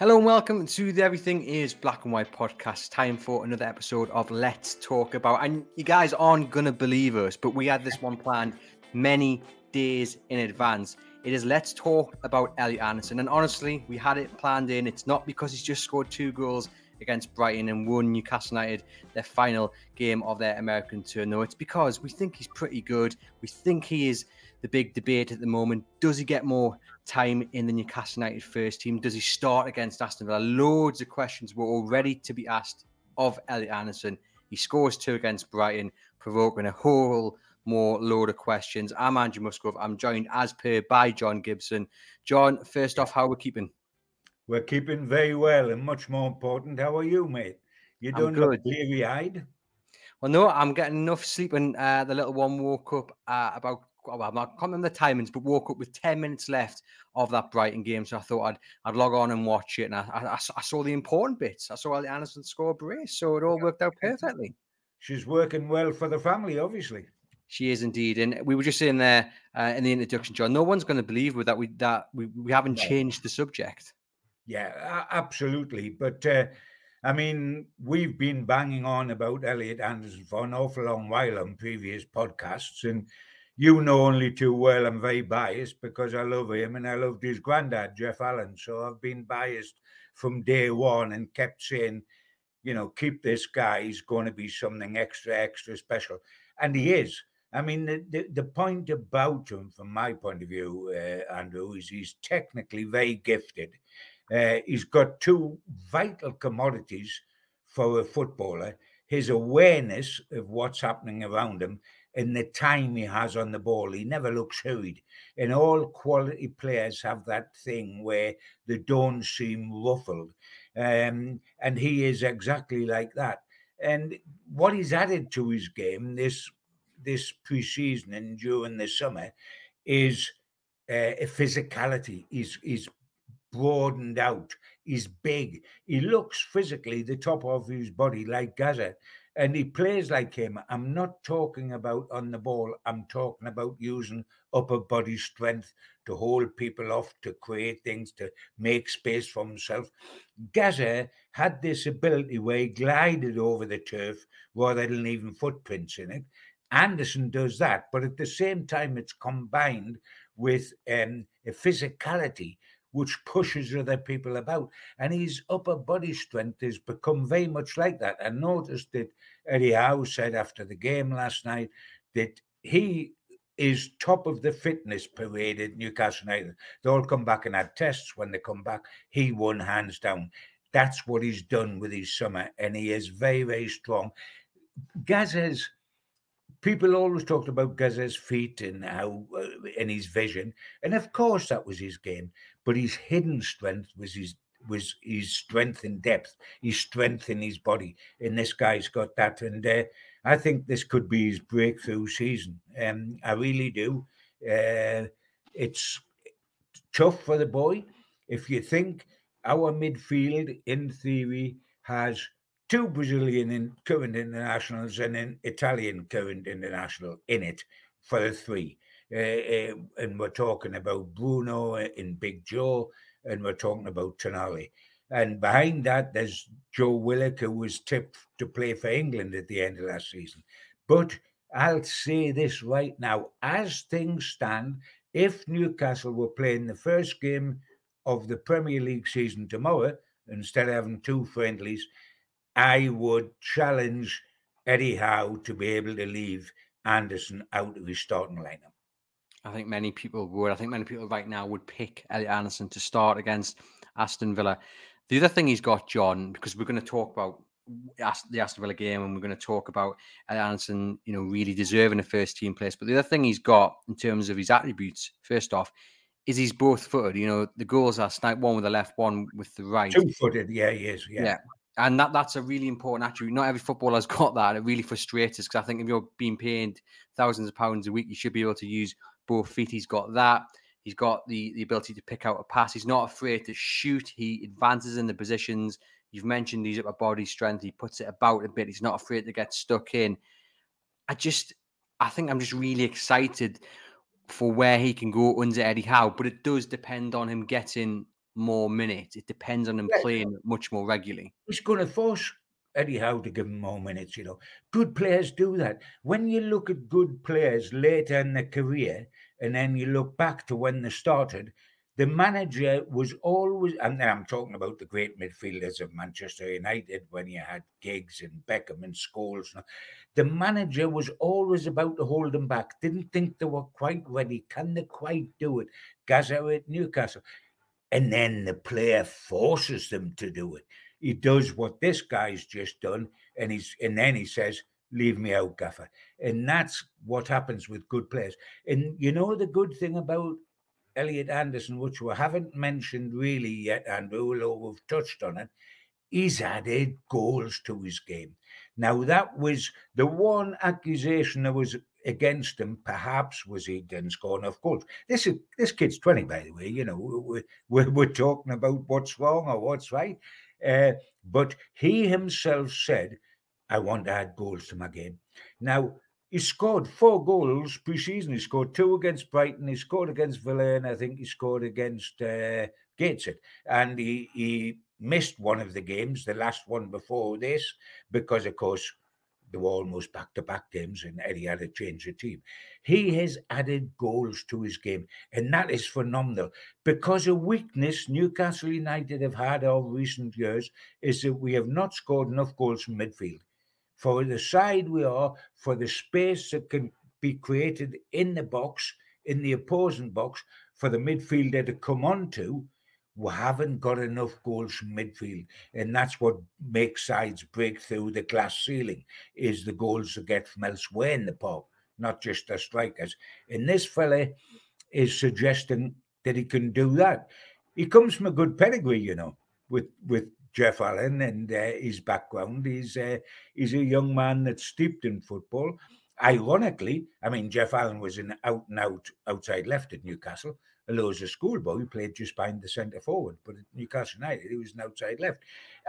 Hello and welcome to the Everything is Black and White podcast. Time for another episode of Let's Talk About. And you guys aren't going to believe us, but we had this one planned many days in advance. It is Let's Talk About Elliot Anderson. And honestly, we had it planned in. It's not because he's just scored two goals against Brighton and won Newcastle United their final game of their American tour. No, it's because we think he's pretty good. We think he is the big debate at the moment. Does he get more time in the Newcastle United first team? Does he start against Aston Villa? Loads of questions were already to be asked of Elliot Anderson. He scores two against Brighton, provoking a whole more load of questions. I'm Andrew Musgrove. I'm joined as per by John Gibson. John, first off, how are we keeping? We're keeping very well, and much more important, how are you, mate? You don't look teary eyed. Well, no, I'm getting enough sleep, and uh, the little one woke up uh, about well, I'm not commenting the timings, but woke up with 10 minutes left of that Brighton game. So I thought I'd I'd log on and watch it. And I, I, I saw the important bits. I saw Anderson score a brace. So it all worked out perfectly. She's working well for the family, obviously. She is indeed, and we were just saying there uh, in the introduction, John. No one's going to believe with that we that we, we haven't no. changed the subject. Yeah, absolutely. But uh, I mean, we've been banging on about Elliot Anderson for an awful long while on previous podcasts, and you know only too well I'm very biased because I love him and I loved his granddad, Geoff Allen. So I've been biased from day one and kept saying, you know, keep this guy. He's going to be something extra, extra special. And he is. I mean, the, the, the point about him, from my point of view, uh, Andrew, is he's technically very gifted. Uh, he's got two vital commodities for a footballer his awareness of what's happening around him in the time he has on the ball. He never looks hurried. And all quality players have that thing where they don't seem ruffled. Um, and he is exactly like that. And what he's added to his game this this preseason and during the summer is uh, a physicality. He's, he's broadened out. He's big. He looks physically the top of his body like Gazza and he plays like him. I'm not talking about on the ball. I'm talking about using upper body strength to hold people off, to create things, to make space for himself. Gazza had this ability where he glided over the turf rather than leaving footprints in it. Anderson does that, but at the same time, it's combined with um, a physicality which pushes other people about. And his upper body strength has become very much like that. I noticed that Eddie Howe said after the game last night that he is top of the fitness parade at Newcastle United. They all come back and had tests. When they come back, he won hands down. That's what he's done with his summer, and he is very, very strong. Gaz's people always talked about Gazza's feet and how uh, and his vision, and of course that was his game. But his hidden strength was his was his strength in depth, his strength in his body, and this guy's got that. And uh, I think this could be his breakthrough season. Um, I really do. Uh, it's tough for the boy. If you think our midfield, in theory, has two Brazilian in current internationals and an Italian current international in it for the three. Uh, uh, and we're talking about Bruno and Big Joe, and we're talking about Tonali. And behind that, there's Joe Willock, who was tipped to play for England at the end of last season. But I'll say this right now as things stand, if Newcastle were playing the first game of the Premier League season tomorrow, instead of having two friendlies, I would challenge Eddie Howe to be able to leave Anderson out of his starting lineup. I think many people would. I think many people right now would pick Elliot Anderson to start against Aston Villa. The other thing he's got, John, because we're going to talk about the Aston Villa game and we're going to talk about Elliot Anderson, you know, really deserving a first team place. But the other thing he's got in terms of his attributes, first off, is he's both footed. You know, the goals are sniped one with the left, one with the right. Two footed, yeah, he is. Yeah. yeah and that that's a really important attribute. Not every footballer's got that. It really frustrates us because I think if you're being paid thousands of pounds a week, you should be able to use both feet. He's got that. He's got the the ability to pick out a pass. He's not afraid to shoot. He advances in the positions. You've mentioned he's upper body strength. He puts it about a bit. He's not afraid to get stuck in. I just, I think I'm just really excited for where he can go under Eddie Howe, but it does depend on him getting more minutes. It depends on him yeah. playing much more regularly. It's going to force Eddie Howe to give him more minutes. You know, good players do that. When you look at good players later in their career, and then you look back to when they started, the manager was always, and then I'm talking about the great midfielders of Manchester United when you had Giggs and Beckham and Scholes. The manager was always about to hold them back. Didn't think they were quite ready. Can they quite do it? Gazza at Newcastle and then the player forces them to do it. He does what this guy's just done, and he's and then he says, "Leave me out, Gaffer." And that's what happens with good players. And you know the good thing about Elliot Anderson, which we haven't mentioned really yet, Andrew, although we've touched on it, he's added goals to his game. Now that was the one accusation that was against him perhaps was he didn't score enough goals. This is this kid's 20, by the way. You know, we're, we're, talking about what's wrong or what's right. Uh, but he himself said, I want to add goals to my game. Now, he scored four goals pre-season. He scored two against Brighton. He scored against Villa, and I think he scored against uh, Gateshead. And he, he missed one of the games, the last one before this, because, of course, they were almost back to back games, and Eddie had to change the team. He has added goals to his game, and that is phenomenal. Because a weakness Newcastle United have had over recent years is that we have not scored enough goals from midfield. For the side we are, for the space that can be created in the box, in the opposing box, for the midfielder to come onto, haven't got enough goals from midfield, and that's what makes sides break through the glass ceiling. Is the goals they get from elsewhere in the park, not just the strikers. And this fella is suggesting that he can do that. He comes from a good pedigree, you know, with with Geoff Allen and uh, his background. He's uh, he's a young man that's steeped in football. Ironically, I mean, Geoff Allen was an out and out outside left at Newcastle a schoolboy, he played just behind the centre forward. But at Newcastle United, he was an outside left.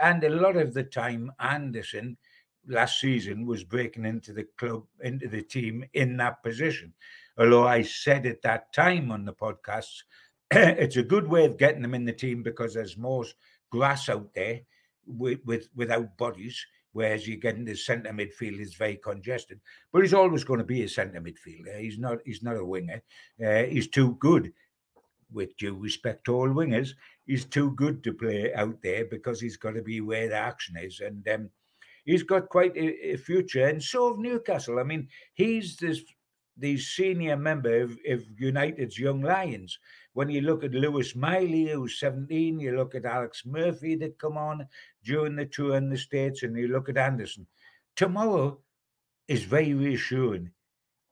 And a lot of the time, Anderson last season was breaking into the club, into the team in that position. Although I said at that time on the podcast, it's a good way of getting them in the team because there's more grass out there with, with without bodies whereas you get in the centre midfield is very congested. But he's always going to be a centre midfielder. He's not. He's not a winger. Uh, he's too good with due respect to all wingers, he's too good to play out there because he's got to be where the action is. And um, he's got quite a, a, future. And so of Newcastle. I mean, he's this the senior member of, of, United's Young Lions. When you look at Lewis Miley, who's 17, you look at Alex Murphy that come on during the tour in the States, and you look at Anderson. Tomorrow is very reassuring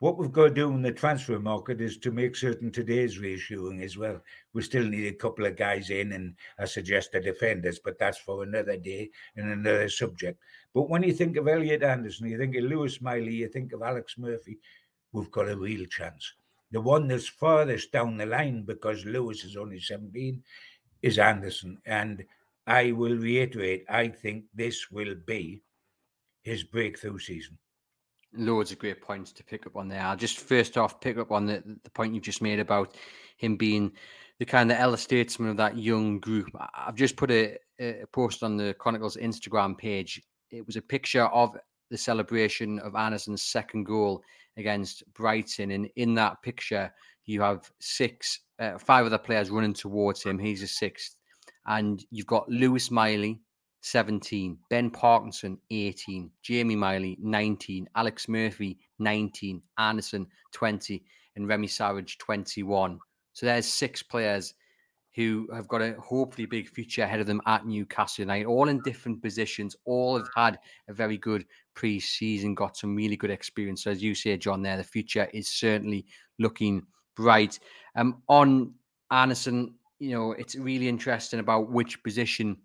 what we've got to do in the transfer market is to make certain today's reissuing as well. We still need a couple of guys in, and I suggest the defenders, but that's for another day and another subject. But when you think of Elliot Anderson, you think of Lewis Miley, you think of Alex Murphy, we've got a real chance. The one that's farthest down the line, because Lewis is only 17, is Anderson. And I will reiterate, I think this will be his breakthrough season loads of great points to pick up on there. I'll just first off pick up on the, the point you've just made about him being the kind of elder statesman of that young group. I've just put a, a post on the Chronicles Instagram page. It was a picture of the celebration of Anderson's second goal against Brighton. And in that picture, You have six, uh, five other players running towards him. He's a sixth. And you've got Lewis Miley, 17, Ben Parkinson, 18, Jamie Miley, 19, Alex Murphy, 19, Anderson, 20, and Remi Savage, 21. So there's six players who have got a hopefully big future ahead of them at Newcastle United, all in different positions, all have had a very good pre-season, got some really good experience. So as you say, John, there, the future is certainly looking bright. Um, on Anderson, you know, it's really interesting about which position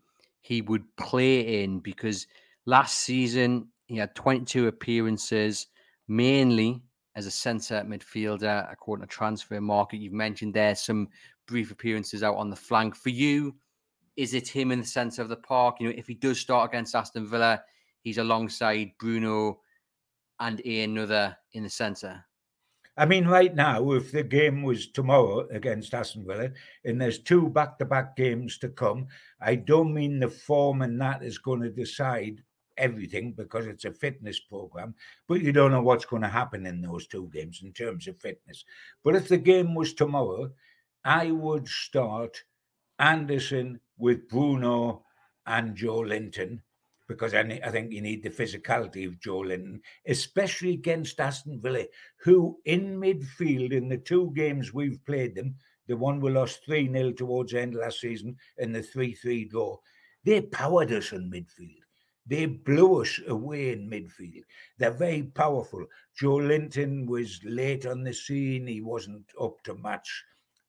he would play in because last season he had 22 appearances, mainly as a centre midfielder, according to Transfermarkt. You've mentioned there some brief appearances out on the flank. For you, is it him in the centre of the park? You know, if he does start against Aston Villa, he's alongside Bruno and another in the centre. I mean, right now, if the game was tomorrow against Aston Villa, and there's two back-to-back games to come, I don't mean the form and that is going to decide everything because it's a fitness program, but you don't know what's going to happen in those two games in terms of fitness. But if the game was tomorrow, I would start Anderson with Bruno and Joelinton because I, I think you need the physicality of Joelinton, especially against Aston Villa, who in midfield in the two games we've played them, the one we lost 3 0 towards the end last season and the 3 3 draw, they powered us in midfield. They blew us away in midfield. They're very powerful. Joelinton was late on the scene. He wasn't up to match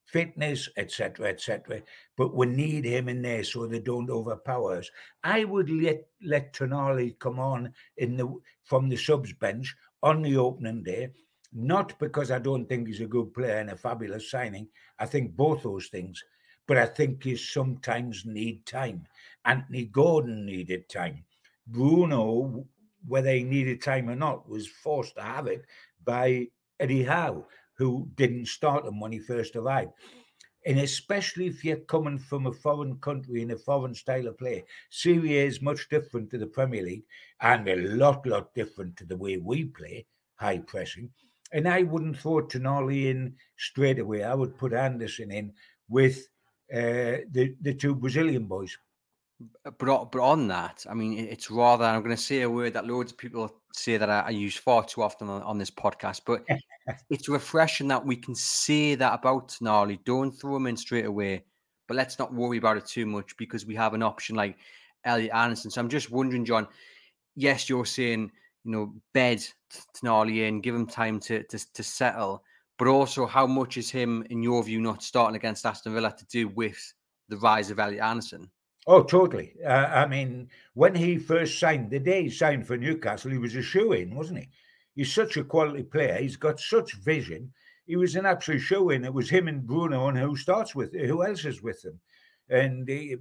fitness, etc., etc. But we need him in there so they don't overpower us. I would let let Tonali come on in the from the subs bench on the opening day, not because I don't think he's a good player and a fabulous signing. I think both those things, but I think you sometimes need time. Anthony Gordon needed time. Bruno, whether he needed time or not, was forced to have it by Eddie Howe who didn't start him when he first arrived. And especially if you're coming from a foreign country in a foreign style of play, Serie A is much different to the Premier League and a lot, lot different to the way we play, high pressing. And I wouldn't throw Tonali in straight away. I would put Anderson in with uh, the the two Brazilian boys. But but on that, I mean, it's rather. I'm going to say a word that loads of people say that I, I use far too often on, on this podcast, but it's refreshing that we can say that about Tonali. Don't throw him in straight away, but let's not worry about it too much because we have an option like Elliot Anderson. So I'm just wondering, John. Yes, you're saying you know bed Tonali in, give him time to, to to settle, but also how much is him, in your view, not starting against Aston Villa to do with the rise of Elliot Anderson? Oh, totally. Uh, I mean, when he first signed, the day he signed for Newcastle, he was a shoe in, wasn't he? He's such a quality player. He's got such vision. He was an absolute show in. It was him and Bruno, and who starts with who else is with them? And he,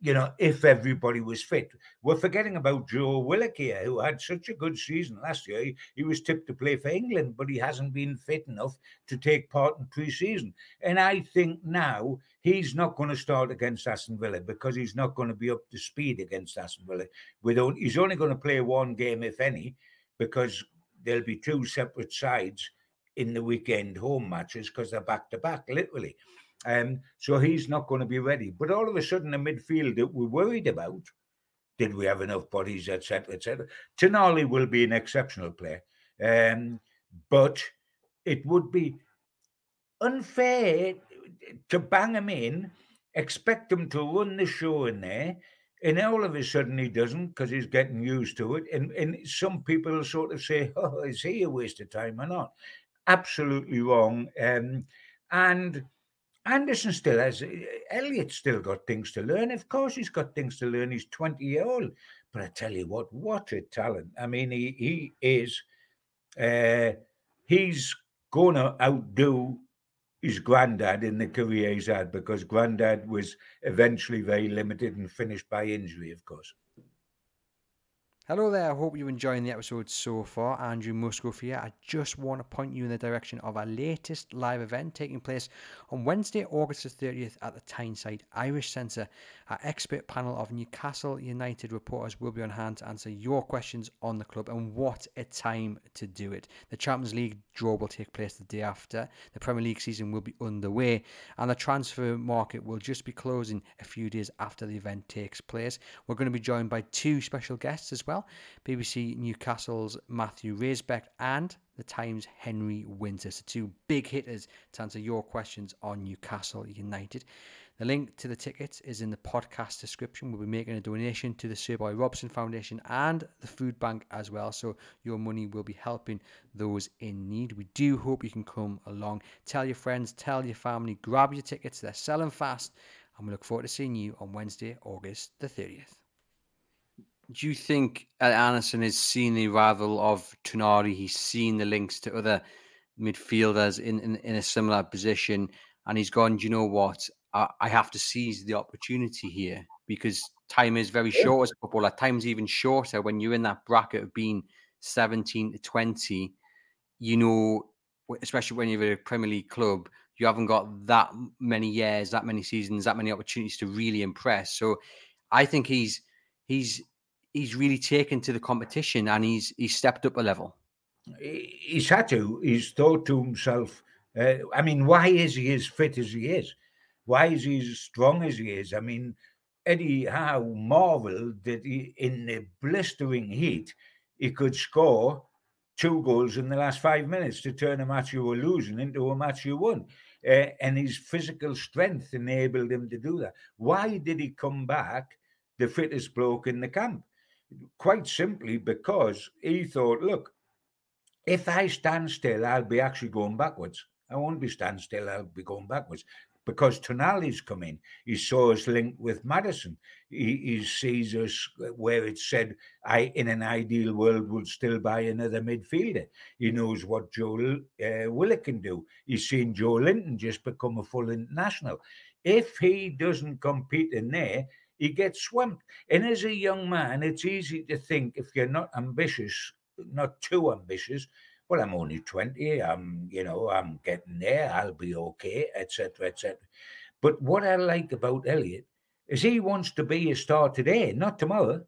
you know, if everybody was fit. We're forgetting about Joe Willock here, who had such a good season last year. He, he, was tipped to play for England, but he hasn't been fit enough to take part in pre-season. And I think now he's not going to start against Aston Villa because he's not going to be up to speed against Aston Villa. With he's only going to play one game, if any, because there'll be two separate sides in the weekend home matches because they're back to back, literally. Um, so he's not going to be ready. But all of a sudden, the midfield that we're worried about, did we have enough bodies, etc., etc. Tonali will be an exceptional player, um, but it would be unfair to bang him in, expect him to run the show in there, and all of a sudden he doesn't because he's getting used to it. And and some people sort of say, "Oh, is he a waste of time or not?" Absolutely wrong. Um, and Anderson still has, eh, Elliot's still got things to learn. Of course, he's got things to learn. He's 20 year old. But I tell you what, what a talent. I mean, he, he is, uh, he's to outdo his granddad in the career he's had because granddad was eventually very limited and finished by injury, of course. Hello there, I hope you're enjoying the episode so far. Andrew Musgrove here. I just want to point you in the direction of our latest live event taking place on Wednesday, August the 30th at the Tyneside Irish Centre. Our expert panel of Newcastle United reporters will be on hand to answer your questions on the club and what a time to do it. The Champions League draw will take place the day after. The Premier League season will be underway and the transfer market will just be closing a few days after the event takes place. We're going to be joined by two special guests as well BBC Newcastle's Matthew Raisbeck and the Times Henry Winter. So, two big hitters to answer your questions on Newcastle United. The link to the tickets is in the podcast description. We'll be making a donation to the Sir Bobby Robson Foundation and the food bank as well. So your money will be helping those in need. We do hope you can come along. Tell your friends, tell your family, grab your tickets. They're selling fast. And we look forward to seeing you on Wednesday, August the 30th. Do you think uh, Anderson has seen the arrival of Tonali? He's seen the links to other midfielders in, in, in a similar position, and he's gone, do you know what? I, I have to seize the opportunity here because time is very short as a footballer. Time's even shorter when you're in that bracket of being 17 to 20. You know, especially when you're at a Premier League club, you haven't got that many years, that many seasons, that many opportunities to really impress. So I think he's he's he's really taken to the competition and he's he's stepped up a level. He's had to. He's thought to himself, uh, I mean, why is he as fit as he is? Why is he as strong as he is? I mean, Eddie Howe marveled that he, in the blistering heat, he could score two goals in the last five minutes to turn a match you were losing into a match you won. Uh, and his physical strength enabled him to do that. Why did he come back the fittest bloke in the camp? Quite simply because he thought, look, if I stand still, I'll be actually going backwards. I won't be standing still, I'll be going backwards because Tonali's come in. He saw us linked with Maddison. He, he, sees us where it said, "I in an ideal world would still buy another midfielder." He knows what Joe uh, can do. He's seen Joelinton just become a full international. If he doesn't compete in there, he gets swamped. And as a young man, it's easy to think if you're not ambitious, not too ambitious, well, I'm only 20, I'm, you know, I'm getting there, I'll be okay, etc., etc. But what I like about Elliot is he wants to be a star today, not tomorrow.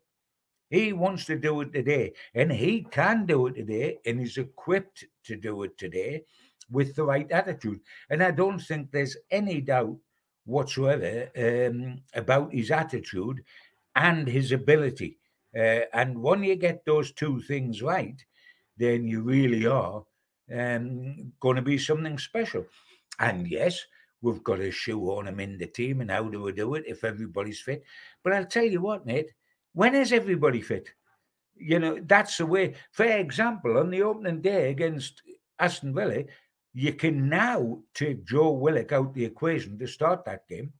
He wants to do it today, and he can do it today, and he's equipped to do it today with the right attitude. And I don't think there's any doubt whatsoever um, about his attitude and his ability. Uh, and when you get those two things right, then you really are um, going to be something special. And yes, we've got to shoehorn him in the team. And how do we do it if everybody's fit? But I'll tell you what, Nate, when is everybody fit? You know, that's the way. For example, on the opening day against Aston Villa, you can now take Joe Willock out the equation to start that game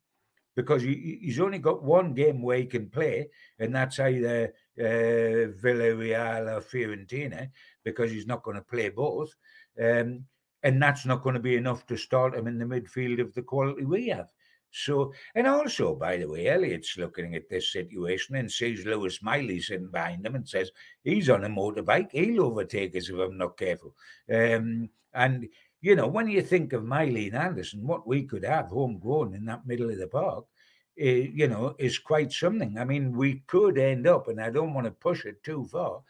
because he, he's only got one game where he can play, and that's either uh, Villarreal or Fiorentina because he's not going to play both. Um, and that's not going to be enough to start him in the midfield of the quality we have. So, and also, by the way, Elliot's looking at this situation and sees Lewis Miley sitting behind him and says, he's on a motorbike. He'll overtake us if I'm not careful. Um, and, you know, when you think of Miley Anderson, what we could have homegrown in that middle of the park, uh, you know, is quite something. I mean, we could end up, and I don't want to push it too far,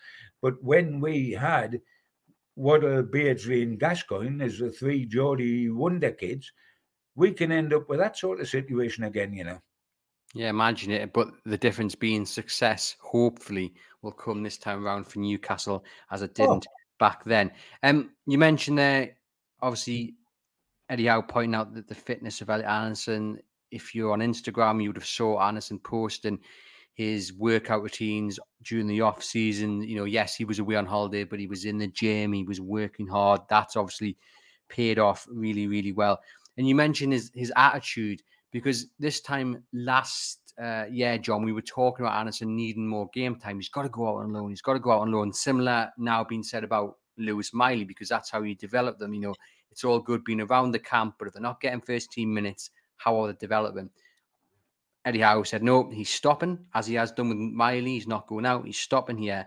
but when we had Waddle, Beardsley, and Gascoigne as the three Geordie wonder kids, we can end up with that sort of situation again, you know. Yeah, imagine it. But the difference being success, hopefully, will come this time around for Newcastle as it oh. didn't oh. back then. Um, you mentioned there, obviously, Eddie Howe pointing out that the fitness of Elliot Anderson. If you're on Instagram, you would have saw Anderson posting his workout routines during the off season. You know, yes, he was away on holiday, but he was in the gym. He was working hard. That's obviously paid off really, really well. And you mentioned his his attitude because this time last uh, year, John, we were talking about Anderson needing more game time. He's got to go out on loan. He's got to go out on loan. Similar now being said about Lewis Miley because that's how he developed them. You know, it's all good being around the camp, but if they're not getting first team minutes, how are they developing? Eddie Howe said, no, he's stopping, as he has done with Miley. He's not going out. He's stopping here.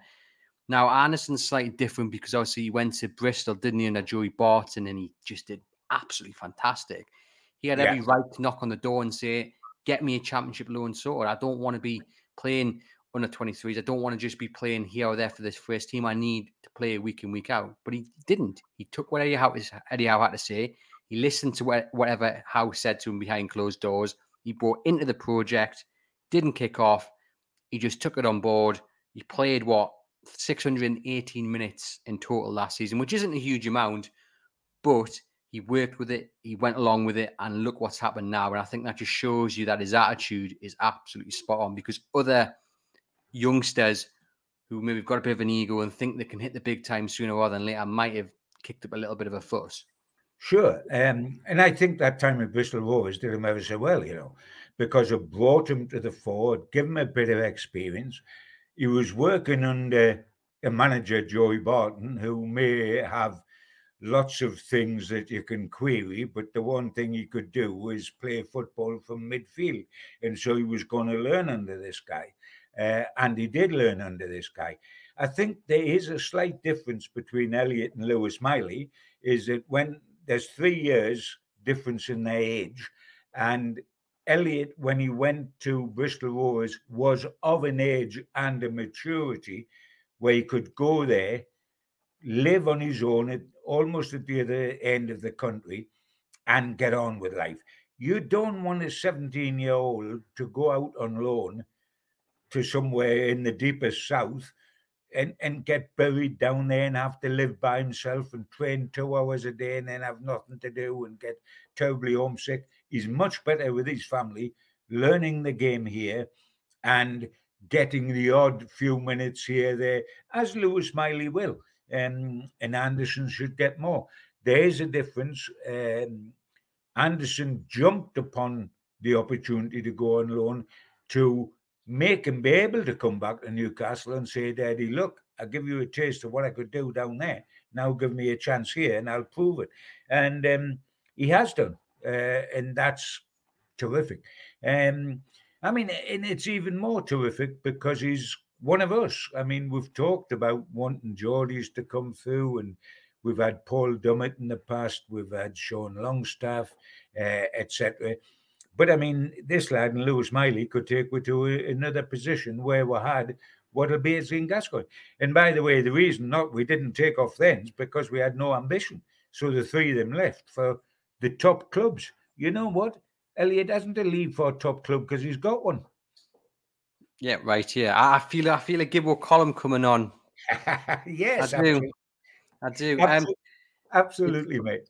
Now, Anderson's slightly different because obviously he went to Bristol, didn't he, under Joey Barton, and he just did absolutely fantastic. He had yeah. every right to knock on the door and say, get me a championship loan sorted. I don't want to be playing under 23s. I don't want to just be playing here or there for this first team. I need to play week in, week out. But he didn't. He took what Eddie Howe, Eddie Howe had to say. He listened to whatever Howe said to him behind closed doors. He brought into the project, didn't kick off. He just took it on board. He played what 618 minutes in total last season, which isn't a huge amount, but he worked with it, he went along with it, and look what's happened now. And I think that just shows you that his attitude is absolutely spot on because other youngsters who maybe have got a bit of an ego and think they can hit the big time sooner rather than later might have kicked up a little bit of a fuss. Sure. Um, and I think that time at Bristol Rovers did him ever so well, you know, because it brought him to the fore, give him a bit of experience. He was working under a manager, Joey Barton, who may have lots of things that you can query, but the one thing he could do was play football from midfield. And so he was going to learn under this guy. Uh, and he did learn under this guy. I think there is a slight difference between Elliot and Lewis Miley, is that when there's three years difference in their age, and Elliot, when he went to Bristol Rovers, was of an age and a maturity where he could go there, live on his own at almost at the other end of the country, and get on with life. You don't want a 17 year old to go out on loan to somewhere in the deepest south and, and get buried down there and have to live by himself and train two hours a day and then have nothing to do and get terribly homesick. He's much better with his family, learning the game here and getting the odd few minutes here, there, as Lewis Miley will. Um, and Anderson should get more. There is a difference. Um, Anderson jumped upon the opportunity to go on loan to make him be able to come back to Newcastle and say, Daddy, look, I'll give you a taste of what I could do down there. Now give me a chance here and I'll prove it. And um, he has done. Uh, and that's terrific. Um, I mean, and it's even more terrific because he's one of us. I mean, we've talked about wanting Geordies to come through, and we've had Paul Dummett in the past, we've had Sean Longstaff, uh, etc. But I mean, this lad and Lewis Miley could take we to another position where we had what'll be in Gascoigne. And by the way, the reason not we didn't take off then is because we had no ambition. So the three of them left for the top clubs. You know what? Elliot hasn't a leave for a top club because he's got one. Yeah, right. Yeah, I feel I feel a Gibbo column coming on. yes, I do. I do. Absolutely, um, absolutely mate.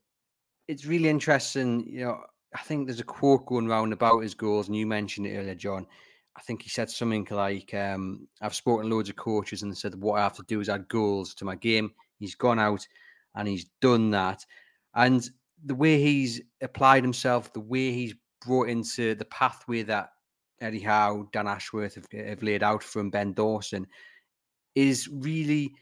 It's really interesting. You know, I think there's a quote going around about his goals, and you mentioned it earlier, John. I think he said something like, um, "I've spoken loads of coaches, and said what I have to do is add goals to my game." He's gone out and he's done that, and the way he's applied himself, the way he's brought into the pathway that Eddie Howe, Dan Ashworth have, have laid out from Ben Dawson, is really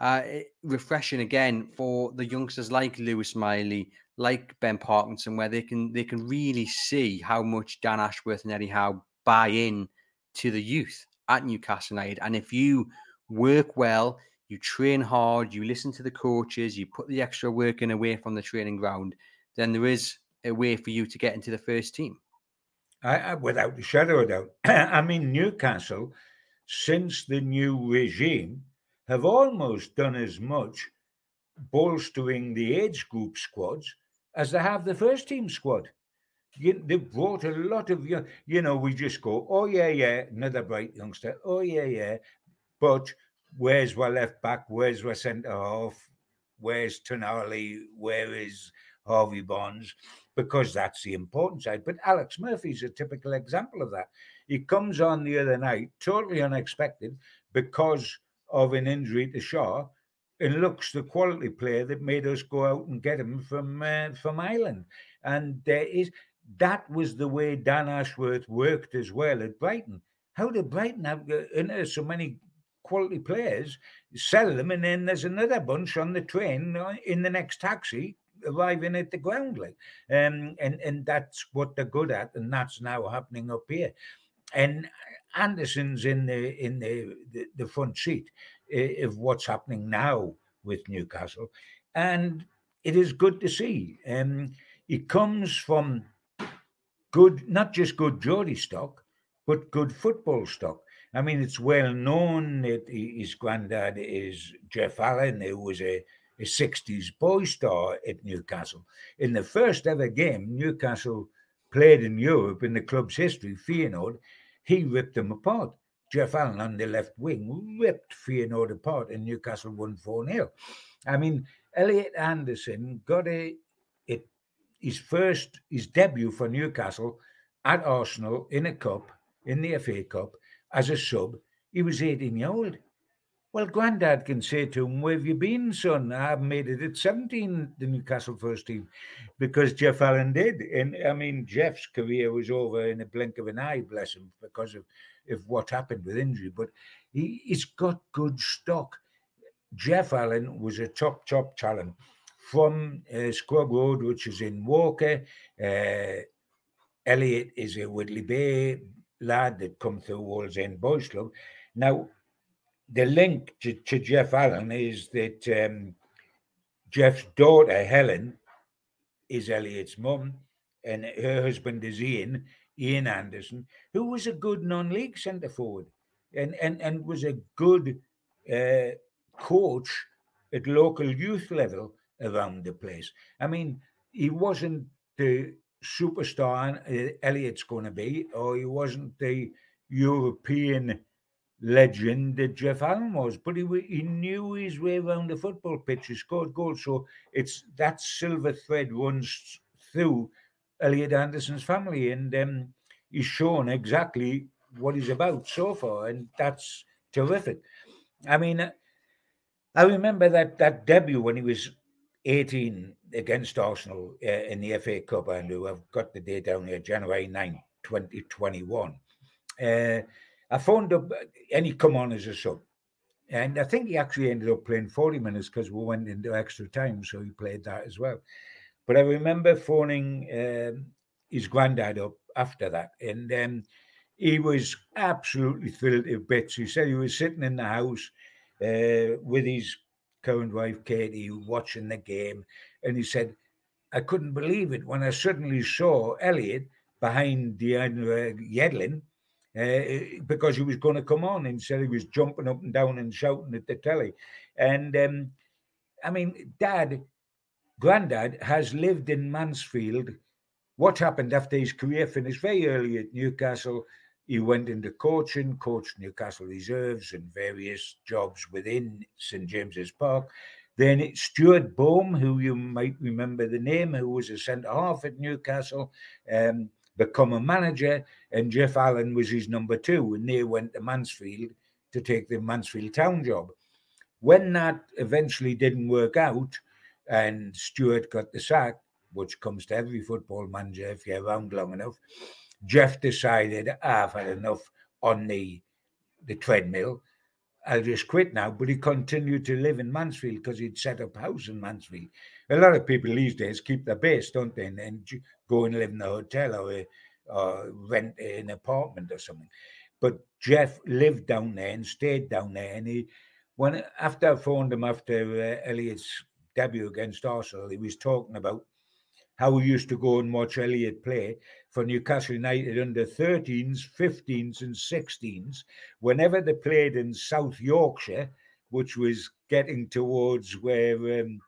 uh, refreshing again for the youngsters like Lewis Miley, like Ben Parkinson, where they can they can really see how much Dan Ashworth and Eddie Howe buy in to the youth at Newcastle United. And if you work well, you train hard, you listen to the coaches, you put the extra work in away from the training ground, then there is a way for you to get into the first team. I, I, without a shadow of doubt. I mean, Newcastle, since the new regime, have almost done as much bolstering the age group squads as they have the first team squad. You, they've brought a lot of young, you know, we just go, oh, yeah, yeah, another bright youngster. Oh, yeah, yeah. But where's our left back? Where's our centre half? Where's Tonali? Where is Harvey Barnes? Because that's the important side. But Alex Murphy's a typical example of that. He comes on the other night, totally unexpected, because of an injury to Shaw and looks the quality player that made us go out and get him from uh, from Ireland. And there is that was the way Dan Ashworth worked as well at Brighton. How did Brighton have uh, so many quality players, sell them, and then there's another bunch on the train uh, in the next taxi arriving at the ground, like, um, and and that's what they're good at, and that's now happening up here. and Anderson's in the in the the, the front seat of what's happening now with Newcastle, and it is good to see. Um, he comes from good, not just good Geordie stock, but good football stock. I mean, it's well known that his granddad is Geoff Allen, who was a, a 60s boy star at Newcastle. In the first ever game Newcastle played in Europe in the club's history, Feyenoord, he ripped them apart. Geoff Allen on the left wing ripped Feyenoord apart and Newcastle won 4 0. I mean, Elliot Anderson got a it his first his debut for Newcastle at Arsenal in a cup in the FA Cup as a sub. He was 18 year old. Well, Grandad can say to him, Where have you been, son? I've made it at 17, the Newcastle first team, because Geoff Allen did. And I mean, Geoff's career was over in a blink of an eye, bless him, because of, of what happened with injury. But he, he's got good stock. Geoff Allen was a top, top talent from uh, Scrogg Road, which is in Walker. Uh, Elliot is a Whitley Bay lad that come through Wallsend Boys Club. Now, the link to, to Geoff Allen is that um, Geoff's daughter, Helen, is Elliot's mum, and her husband is Ian, Ian Anderson, who was a good non league centre forward and, and, and was a good uh, coach at local youth level around the place. I mean, he wasn't the superstar Elliot's going to be, or he wasn't the European legend that Geoff Allen was, but he he knew his way around the football pitch. He scored goals, so it's that silver thread runs through Elliot Anderson's family, and um, he's shown exactly what he's about so far, and that's terrific. I mean, I remember that that debut when he was 18 against Arsenal uh, in the FA Cup, and I've got the date down here, January 9, 2021. Uh, I phoned up and he come on as a sub. And I think he actually ended up playing 40 minutes because we went into extra time. So he played that as well. But I remember phoning um, his granddad up after that. And um, he was absolutely thrilled to bits. He said he was sitting in the house uh, with his current wife, Katie, watching the game. And he said, I couldn't believe it when I suddenly saw Elliot behind DeAndre Yedlin uh, because he was going to come on and said he was jumping up and down and shouting at the telly. And um, I mean, Dad, Granddad has lived in Mansfield. What happened after his career finished very early at Newcastle? He went into coaching, coached Newcastle Reserves and various jobs within St James's Park. Then Stuart Boam, who you might remember the name, who was a centre half at Newcastle. Um, become a manager, and Geoff Allen was his number two, and they went to Mansfield to take the Mansfield town job. When that eventually didn't work out, and Stuart got the sack, which comes to every football manager if you're around long enough, Geoff decided ah, I've had enough on the the treadmill. I'll just quit now. But he continued to live in Mansfield because he'd set up house in Mansfield. A lot of people these days keep their base, don't they? And, and go and live in a hotel or, a, or rent an apartment or something. But Geoff lived down there and stayed down there. And he, when after I phoned him after uh, Elliot's debut against Arsenal, he was talking about how he used to go and watch Elliot play for Newcastle United under 13s, 15s, and 16s. Whenever they played in South Yorkshire, which was getting towards where um,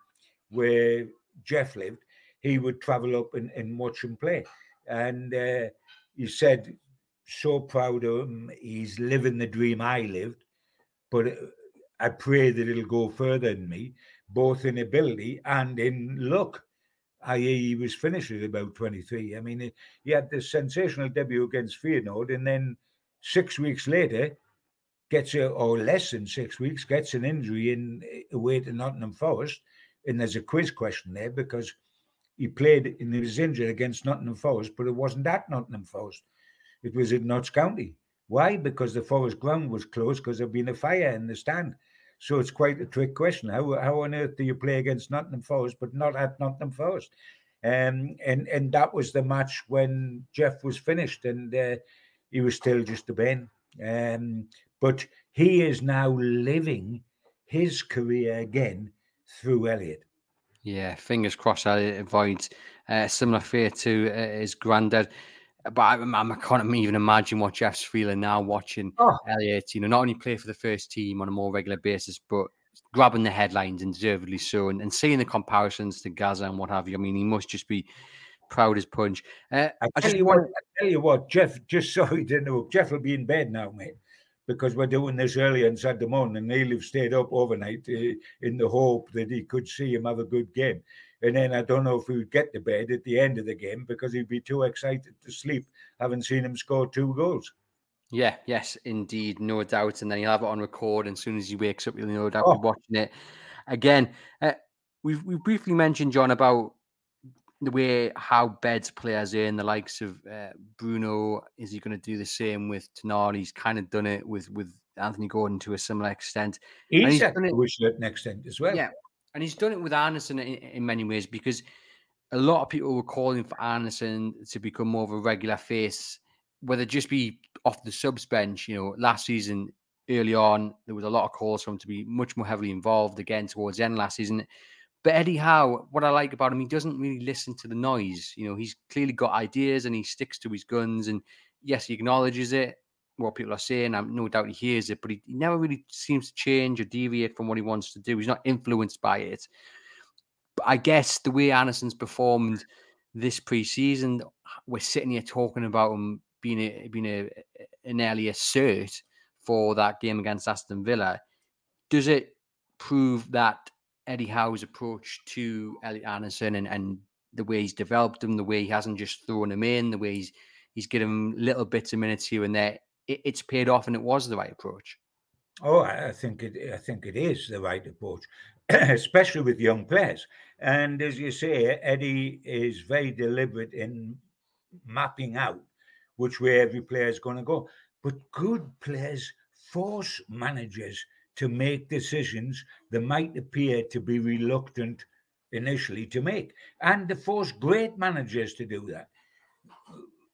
where Geoff lived, he would travel up and, and watch him play. And uh, he said, so proud of him. He's living the dream I lived, but uh, I pray that it'll go further than me, both in ability and in luck. I.e., he was finished at about 23. I mean, he had this sensational debut against Feyenoord, and then six weeks later, gets a, or less than six weeks, gets an injury in away to Nottingham Forest. And there's a quiz question there because he played and he was injured against Nottingham Forest, but it wasn't at Nottingham Forest. It was at Notts County. Why? Because the Forest ground was closed because there'd been a fire in the stand. So it's quite a trick question. How how on earth do you play against Nottingham Forest but not at Nottingham Forest? Um, and and that was the match when Geoff was finished, and uh, he was still just a Ben. Um, but he is now living his career again through Elliot. Yeah, fingers crossed Elliot avoids uh, similar fate to uh, his granddad. But I, I, can't even imagine what Geoff's feeling now watching oh. Elliot, you know, not only play for the first team on a more regular basis, but grabbing the headlines and deservedly so, and, and seeing the comparisons to Gazza and what have you. I mean, he must just be proud as punch. Uh, I, I tell you what, I tell you what, Geoff. Just sorry to know, Geoff will be in bed now, mate, because we're doing this early on Saturday morning, and he'll have stayed up overnight uh, in the hope that he could see him have a good game. And then I don't know if he would get to bed at the end of the game because he'd be too excited to sleep, having seen him score two goals. Yeah, yes, indeed, no doubt. And then he'll have it on record, and as soon as he wakes up, he'll no doubt oh. be watching it again. Uh, we've we briefly mentioned John about the way how Beds players in the likes of uh, Bruno. Is he going to do the same with Tonali? He's kind of done it with with Anthony Gordon to a similar extent. He's, he's done it to an extent as well. Yeah, and he's done it with Anderson in, in, many ways because a lot of people were calling for Anderson to become more of a regular face, whether it just be off the subs bench. You know, last season, early on, there was a lot of calls for him to be much more heavily involved again towards the end last season. But Eddie Howe, what I like about him, he doesn't really listen to the noise. You know, he's clearly got ideas and he sticks to his guns. And yes, he acknowledges it, what people are saying. I'm no doubt he hears it, but he, he never really seems to change or deviate from what he wants to do. He's not influenced by it. But I guess the way Anderson's performed this preseason, we're sitting here talking about him being a being a an early cert for that game against Aston Villa. Does it prove that Eddie Howe's approach to Elliot Anderson and, and the way he's developed him, the way he hasn't just thrown him in, the way he's he's given him little bits of minutes here and there, it, it's paid off and it was the right approach. Oh, I think it. I think it is the right approach, especially with young players. And as you say, Eddie is very deliberate in mapping out which way every player is going to go. But good players force managers to make decisions that might appear to be reluctant initially to make, and to force great managers to do that.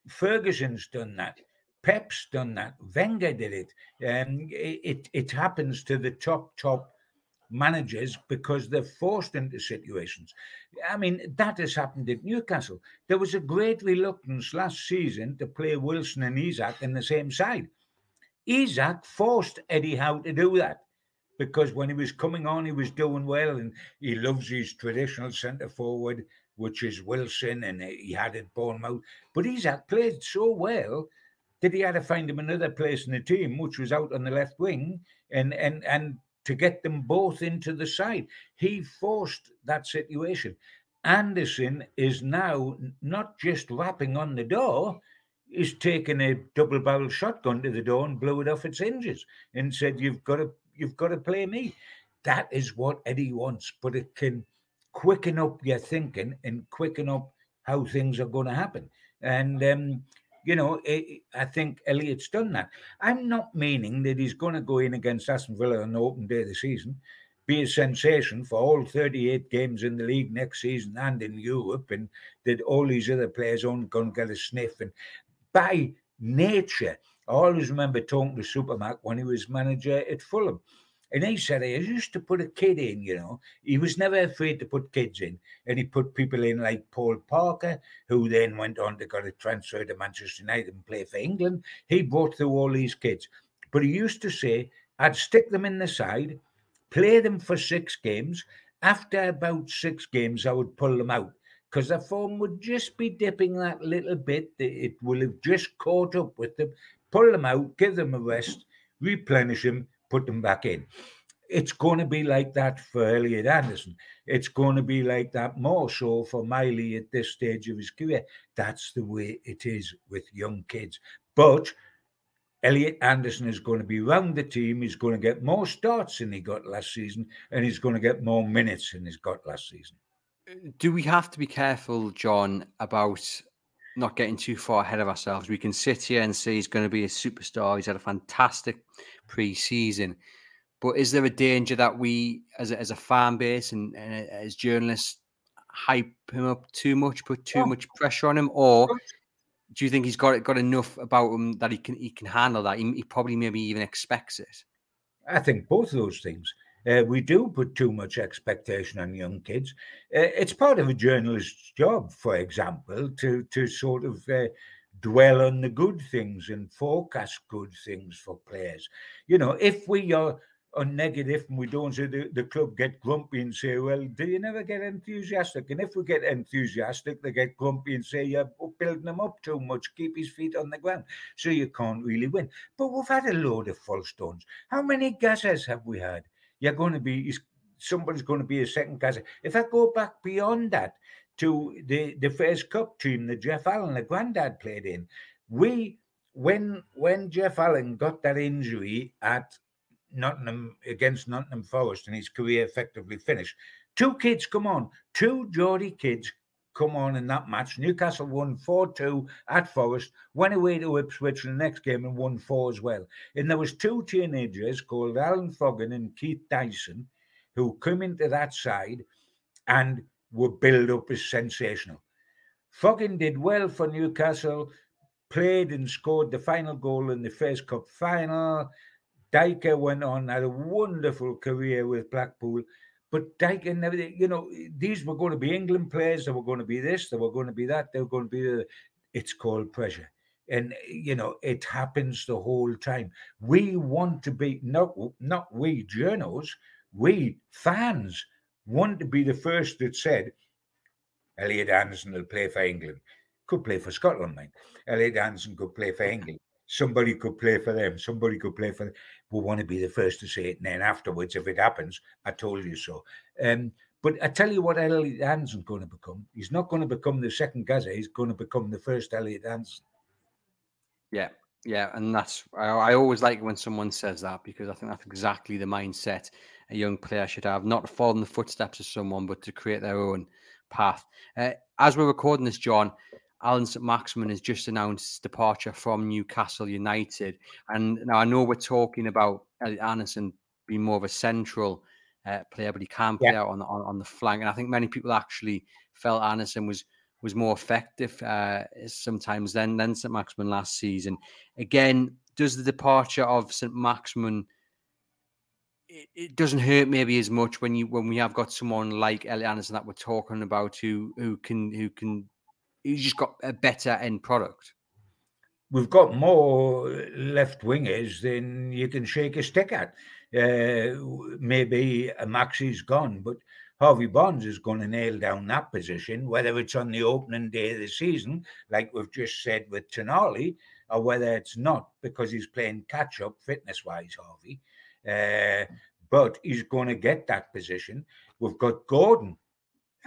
Ferguson's done that. Pep's done that. Wenger did it. Um, it, it, happens to the top, top managers because they're forced into situations. I mean, that has happened at Newcastle. There was a great reluctance last season to play Wilson and Isak in the same side. Isak forced Eddie Howe to do that because when he was coming on, he was doing well and he loves his traditional centre forward, which is Wilson, and he had it Bournemouth. But he's played so well that he had to find him another place in the team, which was out on the left wing, and and and to get them both into the side. He forced that situation. Anderson is now not just rapping on the door, he's taken a double barrel shotgun to the door and blew it off its hinges and said, You've got to you've got to play me. That is what Eddie wants, but it can quicken up your thinking and quicken up how things are going to happen. And um, you know, it, I think Elliot's done that. I'm not meaning that he's going to go in against Aston Villa on the open day of the season, be a sensation for all 38 games in the league next season and in Europe, and that all these other players aren't going to get a sniff. And by nature, I always remember talking to Supermac when he was manager at Fulham. And he said he used to put a kid in, you know. He was never afraid to put kids in. And he put people in like Paul Parker, who then went on to got a transfer to Manchester United and play for England. He brought through all these kids. But he used to say, I'd stick them in the side, play them for six games. After about six games, I would pull them out because the form would just be dipping that little bit. That it will have just caught up with them. Pull them out, give them a rest, replenish them, put them back in. It's going to be like that for Elliot Anderson. It's going to be like that more so for Miley at this stage of his career. That's the way it is with young kids. But Elliot Anderson is going to be around the team. He's going to get more starts than he got last season, and he's going to get more minutes than he's got last season. Do we have to be careful, John, about not getting too far ahead of ourselves. We can sit here and say he's going to be a superstar. He's had a fantastic pre-season, but is there a danger that we, as a, as a fan base and, and uh, as journalists, hype him up too much, put too much pressure on him, or do you think he's got got enough about him that he can he can handle that? He, he probably maybe even expects it. I think both of those things. Uh, we do put too much expectation on young kids. Uh, it's part of a journalist's job, for example, to to sort of uh, dwell on the good things and forecast good things for players. You know, if we are or negative and we don't say the, the club get grumpy and say, well, do you never get enthusiastic? And if we get enthusiastic, they get grumpy and say, you're building them up too much, keep his feet on the ground. So you can't really win. But we've had a load of false stones. How many Gazzas have we had? You're going to be, somebody's going to be a second Gazza. If I go back beyond that to the, the Fairs Cup team that Geoff Allen, the granddad, played in, we, when when Geoff Allen got that injury at Nottingham against Nottingham Forest and his career effectively finished. Two kids come on, two Geordie kids come on in that match. Newcastle won 4 2 at Forest, went away to Ipswich in the next game and won four as well. And there was two teenagers called Alan Foggon and Keith Dyson who come into that side and were built up as sensational. Foggon did well for Newcastle, played and scored the final goal in the Fairs Cup final. Dyker went on, had a wonderful career with Blackpool. But Dyker never, you know, these were going to be England players. They were going to be this. They were going to be that. They were going to be the. It's called pressure, and you know it happens the whole time. We want to be not not we journos, we fans want to be the first that said, Elliot Anderson will play for England. Could play for Scotland, mate. Elliot Anderson could play for England somebody could play for them, somebody could play for them. We want to be the first to say it, and then afterwards, if it happens, I told you so. Um, but I tell you what Elliot Anderson's going to become. He's not going to become the second Gazza. He's going to become the first Elliot Anderson. Yeah, yeah, and that's I, I, always like when someone says that because I think that's exactly the mindset a young player should have, not to follow in the footsteps of someone, but to create their own path. Uh, as we're recording this, John, Allan St Maximin has just announced his departure from Newcastle United. And now I know we're talking about Elliot Anderson being more of a central uh, player, but he can play yeah. out on the, on, on, the flank. And I think many people actually felt Anderson was was more effective uh, sometimes than than St Maximin last season. Again, does the departure of St Maximin it, it, doesn't hurt maybe as much when you when we have got someone like Elliot Anderson that we're talking about who who can who can he's just got a better end product. We've got more left wingers than you can shake a stick at. Uh, maybe Maxi's gone, but Harvey Barnes is going to nail down that position, whether it's on the opening day of the season, like we've just said with Tonali, or whether it's not because he's playing catch up fitness wise, Harvey. Uh, but he's going to get that position. We've got Gordon,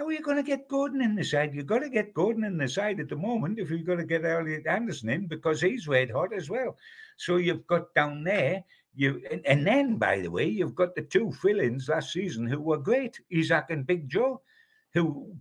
how are you going to get Gordon in the side? You've got to get Gordon in the side at the moment if you're going to get Elliot Anderson in because he's red hot as well. So you've got down there, you and, and then by the way, you've got the two fill-ins last season who were great, Isak and Big Joe, who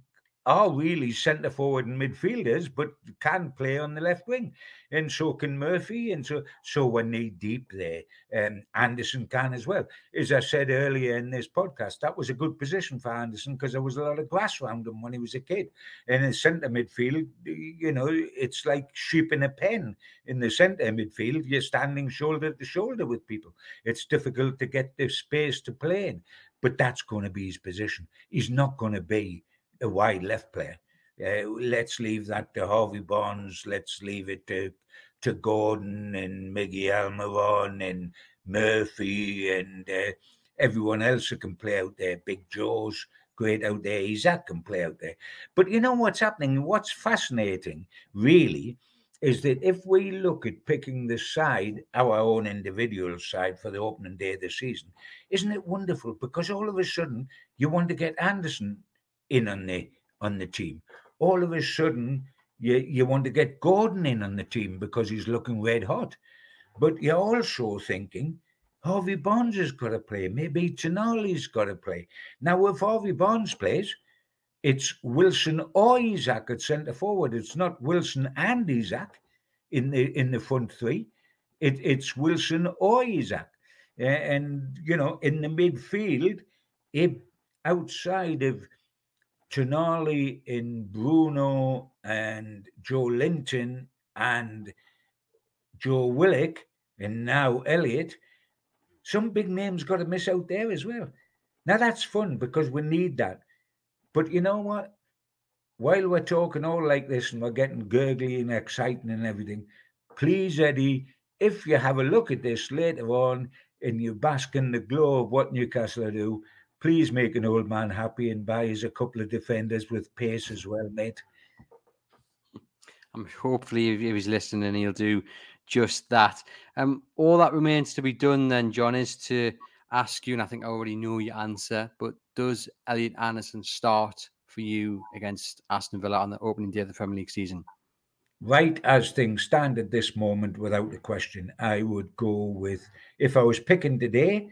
are really centre forward and midfielders, but can play on the left wing, and so can Murphy, and so so we're knee deep there. Um, Anderson can as well. As I said earlier in this podcast, that was a good position for Anderson because there was a lot of grass around him when he was a kid. In the centre midfield, you know, it's like sheep in a pen. In the centre midfield, you're standing shoulder to shoulder with people. It's difficult to get the space to play in, but that's going to be his position. He's not going to be a wide left player. Uh, let's leave that to Harvey Barnes. Let's leave it to to Gordon and Miguel Almiron and Murphy and uh, everyone else who can play out there. Big Jaws, great out there. Isak can play out there. But you know what's happening? What's fascinating, really, is that if we look at picking the side, our own individual side for the opening day of the season, isn't it wonderful? Because all of a sudden you want to get Anderson in on the on the team. All of a sudden, you, you want to get Gordon in on the team because he's looking red hot. But you're also thinking Harvey Barnes has got to play. Maybe Tonali's got to play. Now, if Harvey Barnes plays, it's Wilson or Isak at centre forward. It's not Wilson and Isak in the in the front three. It, it's Wilson or Isak. Uh, and, you know, in the midfield, if outside of Tonali in Bruno and Joelinton and Joe Willock and now Elliot, some big names got to miss out there as well. Now that's fun because we need that. But you know what? While we're talking all like this and we're getting gurgly and exciting and everything, please, Eddie, if you have a look at this later on and you bask in the glow of what Newcastle do, please make an old man happy and buy us a couple of defenders with pace as well, mate. I'm hopefully if he's listening, he'll do just that. Um, all that remains to be done then, John, is to ask you, and I think I already know your answer, but does Elliot Anderson start for you against Aston Villa on the opening day of the Premier League season? Right as things stand at this moment, without a question, I would go with if I was picking today,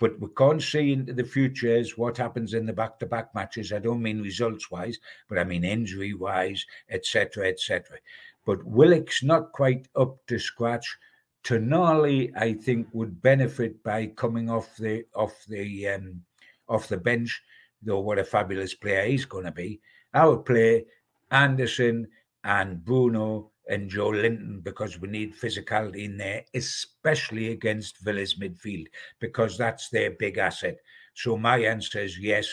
but we can't see into the future as what happens in the back-to-back matches. I don't mean results-wise, but I mean injury-wise, etc., etc. But Willock's not quite up to scratch. Tonali, I think, would benefit by coming off the off the um, off the bench. Though what a fabulous player he's going to be. Would play Anderson and Bruno and Joelinton because we need physicality in there, especially against Villa's midfield, because that's their big asset. So my answer is yes.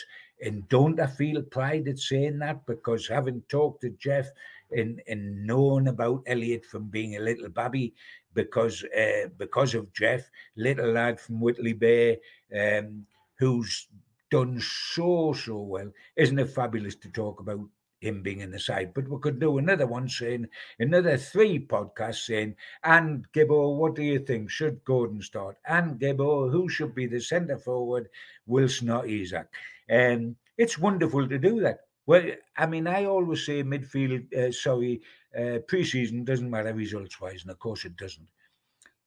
And don't I feel pride at saying that? Because having talked to Geoff and, and known about Elliot from being a little babby, because uh, because of Geoff, little lad from Whitley Bay, um, who's done so so well. Isn't it fabulous to talk about him being in the side. But we could do another one saying, another three podcasts saying, and Gibbo, what do you think? Should Gordon start? And Gibbo, who should be the centre forward? Wilson or Isak? And um, it's wonderful to do that. Well, I mean, I always say midfield, uh, sorry, uh, preseason doesn't matter results wise, and of course it doesn't.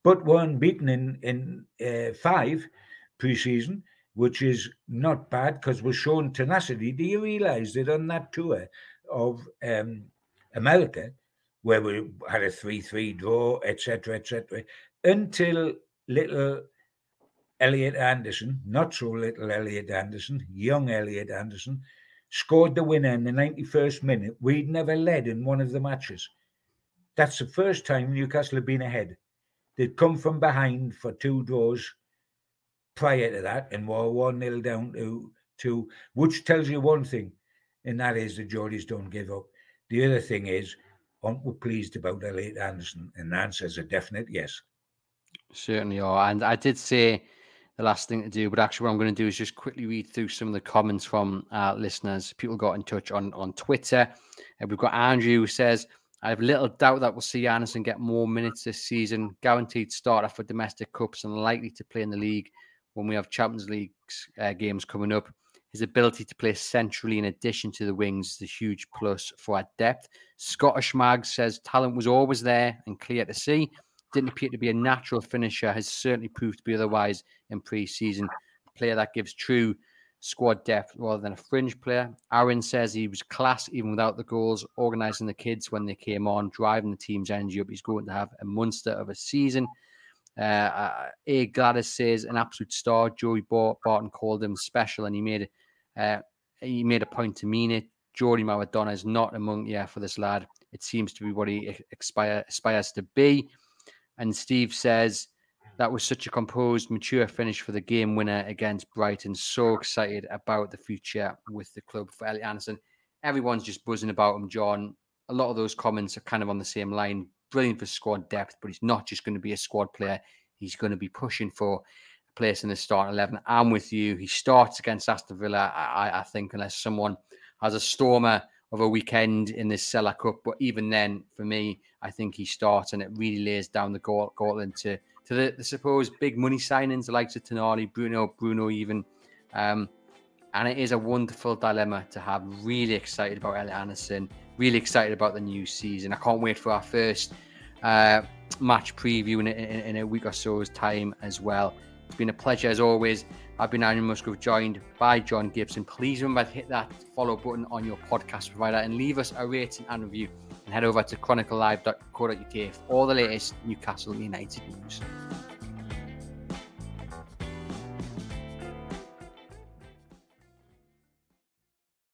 But one beaten in in uh, five preseason, which is not bad because we're showing tenacity. Do you realize that on that tour of um, America, where we had a 3 3 draw, etc., etc., until little Elliot Anderson, not so little Elliot Anderson, young Elliot Anderson, scored the winner in the 91st minute. We'd never led in one of the matches. That's the first time Newcastle had been ahead. They'd come from behind for two draws prior to that and were 1 nil down to two, which tells you one thing, and that is the Geordies don't give up. The other thing is, aren't we pleased about the late Anderson? And the answer is a definite yes. Certainly are. And I did say the last thing to do, but actually, what I'm going to do is just quickly read through some of the comments from listeners. People got in touch on, on Twitter. Uh, we've got Andrew who says, I have little doubt that we'll see Anderson get more minutes this season. Guaranteed starter for domestic cups and likely to play in the league when we have Champions League uh, games coming up. His ability to play centrally in addition to the wings is a huge plus for our depth. Scottish Mag says talent was always there and clear to see. Didn't appear to be a natural finisher, has certainly proved to be otherwise in pre season. Player that gives true squad depth rather than a fringe player. Aaron says he was class even without the goals, organising the kids when they came on, driving the team's energy up. He's going to have a monster of a season. Uh, uh, A. Gladys says an absolute star. Joey Barton called him special, and he made uh, he made a point to mean it. Geordie Maradona is not among yeah for this lad. It seems to be what he aspire, aspires to be. And Steve says that was such a composed, mature finish for the game winner against Brighton. So excited about the future with the club for Elliot Anderson. Everyone's just buzzing about him, John. A lot of those comments are kind of on the same line brilliant for squad depth, but he's not just going to be a squad player. He's going to be pushing for a place in the start 11. I'm with you. He starts against Aston Villa, I, I think, unless someone has a stormer of a weekend in this Sela Cup. But even then, for me, I think he starts and it really lays down the gauntlet to, to the, the supposed big money signings, the likes of Tonali, Bruno, Bruno, even. Um, and it is a wonderful dilemma to have. Really excited about Elliot Anderson. Really excited about the new season. I can't wait for our first uh, match preview in, in, in, a week or so's time as well. It's been a pleasure as always. I've been Aaron Musgrove, joined by John Gibson. Please remember to hit that follow button on your podcast provider and leave us a rating and review. And head over to chroniclelive.co.uk for all the latest Newcastle United news.